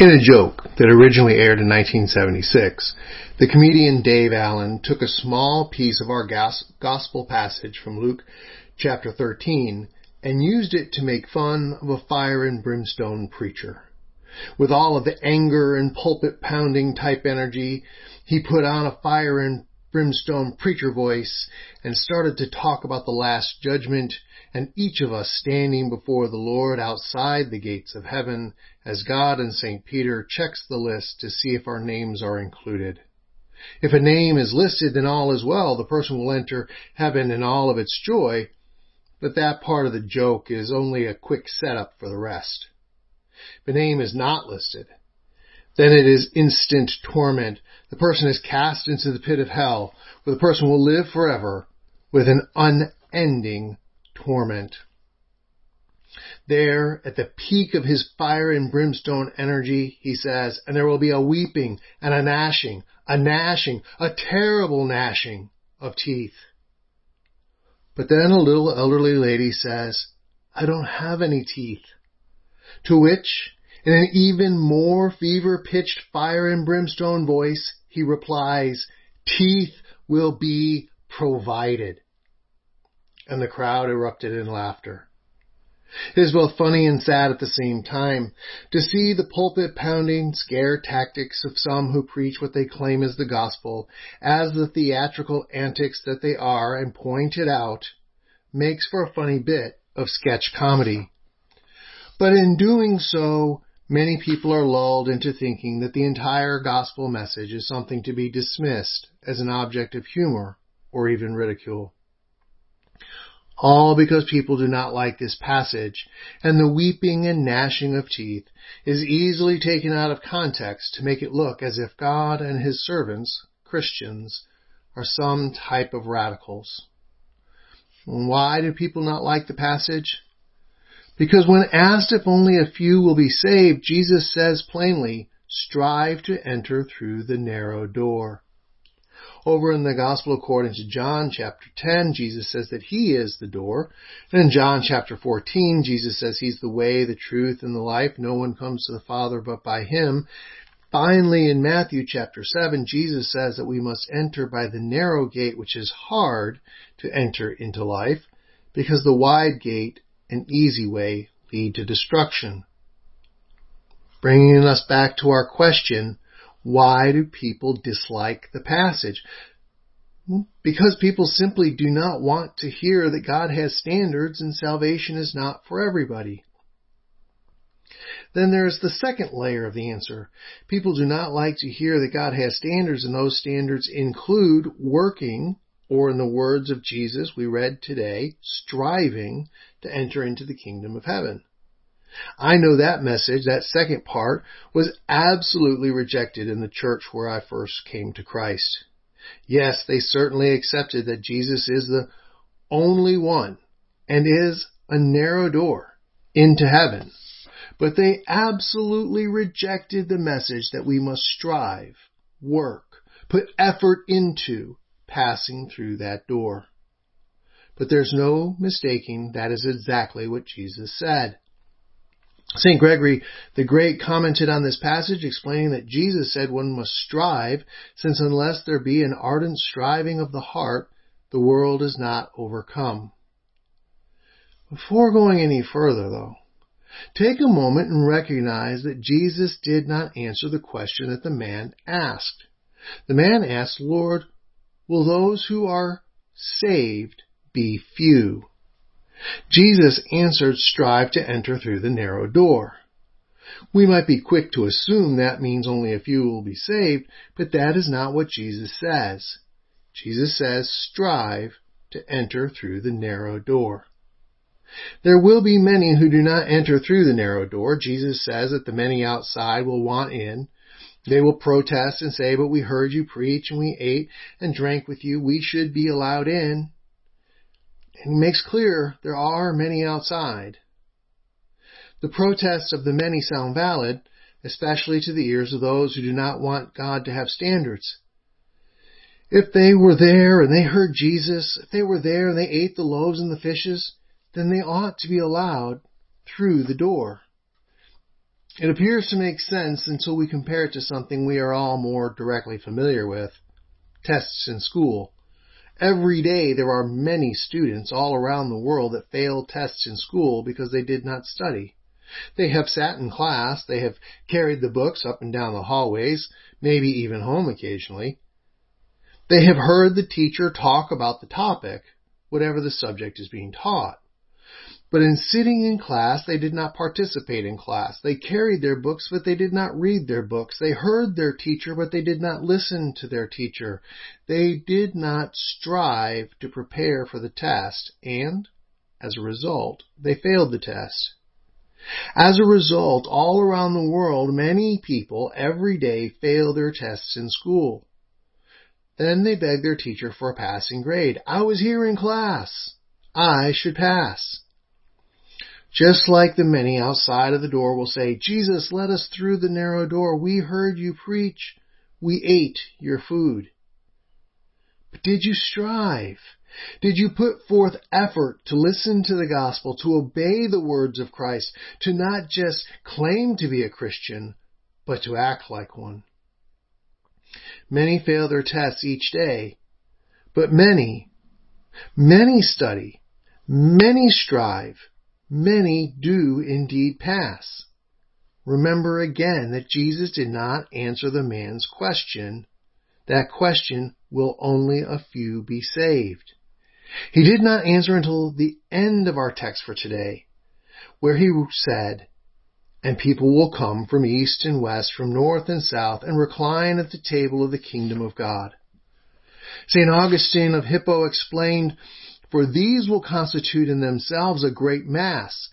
In a joke that originally aired in 1976, the comedian Dave Allen took a small piece of our gospel passage from Luke chapter 13 and used it to make fun of a fire and brimstone preacher. With all of the anger and pulpit pounding type energy, he put on a fire and brimstone preacher voice and started to talk about the last judgment and each of us standing before the Lord outside the gates of heaven as God and St. Peter checks the list to see if our names are included. If a name is listed, then all is well. The person will enter heaven in all of its joy, but that part of the joke is only a quick setup for the rest. If a name is not listed, then it is instant torment. The person is cast into the pit of hell, where the person will live forever with an unending torment. There, at the peak of his fire and brimstone energy, he says, and there will be a weeping and a gnashing, a gnashing, a terrible gnashing of teeth. But then a little elderly lady says, I don't have any teeth. To which, in an even more fever-pitched fire and brimstone voice, he replies, teeth will be provided and the crowd erupted in laughter. It is both funny and sad at the same time to see the pulpit pounding scare tactics of some who preach what they claim is the gospel as the theatrical antics that they are and point it out makes for a funny bit of sketch comedy. But in doing so, many people are lulled into thinking that the entire gospel message is something to be dismissed as an object of humor or even ridicule all because people do not like this passage, and the weeping and gnashing of teeth is easily taken out of context to make it look as if God and his servants, Christians, are some type of radicals. Why do people not like the passage? Because when asked if only a few will be saved, Jesus says plainly, strive to enter through the narrow door. Over in the Gospel according to John chapter 10, Jesus says that He is the door. And in John chapter 14, Jesus says He's the way, the truth, and the life. No one comes to the Father but by Him. Finally, in Matthew chapter 7, Jesus says that we must enter by the narrow gate, which is hard to enter into life, because the wide gate and easy way lead to destruction. Bringing us back to our question, why do people dislike the passage? Because people simply do not want to hear that God has standards and salvation is not for everybody. Then there's the second layer of the answer. People do not like to hear that God has standards and those standards include working, or in the words of Jesus we read today, striving to enter into the kingdom of heaven. I know that message, that second part, was absolutely rejected in the church where I first came to Christ. Yes, they certainly accepted that Jesus is the only one and is a narrow door into heaven. But they absolutely rejected the message that we must strive, work, put effort into passing through that door. But there's no mistaking that is exactly what Jesus said. St. Gregory the Great commented on this passage explaining that Jesus said one must strive, since unless there be an ardent striving of the heart, the world is not overcome. Before going any further though, take a moment and recognize that Jesus did not answer the question that the man asked. The man asked, Lord, will those who are saved be few? Jesus answered, strive to enter through the narrow door. We might be quick to assume that means only a few will be saved, but that is not what Jesus says. Jesus says, strive to enter through the narrow door. There will be many who do not enter through the narrow door. Jesus says that the many outside will want in. They will protest and say, but we heard you preach and we ate and drank with you. We should be allowed in. And he makes clear there are many outside. The protests of the many sound valid, especially to the ears of those who do not want God to have standards. If they were there and they heard Jesus, if they were there and they ate the loaves and the fishes, then they ought to be allowed through the door. It appears to make sense until we compare it to something we are all more directly familiar with. Tests in school. Every day there are many students all around the world that fail tests in school because they did not study. They have sat in class, they have carried the books up and down the hallways, maybe even home occasionally. They have heard the teacher talk about the topic, whatever the subject is being taught. But in sitting in class, they did not participate in class. They carried their books, but they did not read their books. They heard their teacher, but they did not listen to their teacher. They did not strive to prepare for the test, and, as a result, they failed the test. As a result, all around the world, many people every day fail their tests in school. Then they beg their teacher for a passing grade. I was here in class. I should pass. Just like the many outside of the door will say, Jesus, let us through the narrow door. We heard you preach. We ate your food. But did you strive? Did you put forth effort to listen to the gospel, to obey the words of Christ, to not just claim to be a Christian, but to act like one? Many fail their tests each day, but many, many study, many strive, many do indeed pass. Remember again that Jesus did not answer the man's question. That question, will only a few be saved? He did not answer until the end of our text for today, where he said, and people will come from east and west, from north and south, and recline at the table of the kingdom of God. St. Augustine of Hippo explained for these will constitute in themselves a great mass.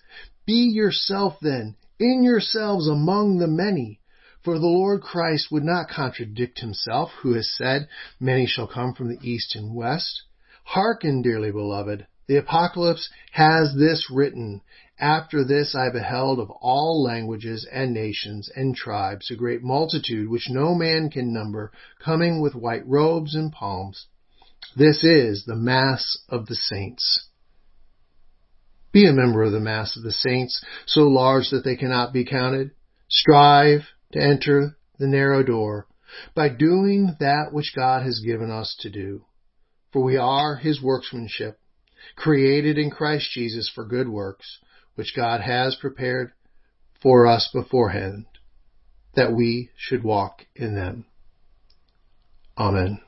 Be yourself then, in yourselves among the many. For the Lord Christ would not contradict himself, who has said, Many shall come from the east and west. Hearken, dearly beloved, the Apocalypse has this written, After this I beheld of all languages and nations and tribes a great multitude which no man can number, coming with white robes and palms this is the Mass of the Saints. Be a member of the Mass of the Saints, so large that they cannot be counted. Strive to enter the narrow door by doing that which God has given us to do. For we are His workmanship, created in Christ Jesus for good works, which God has prepared for us beforehand, that we should walk in them. Amen.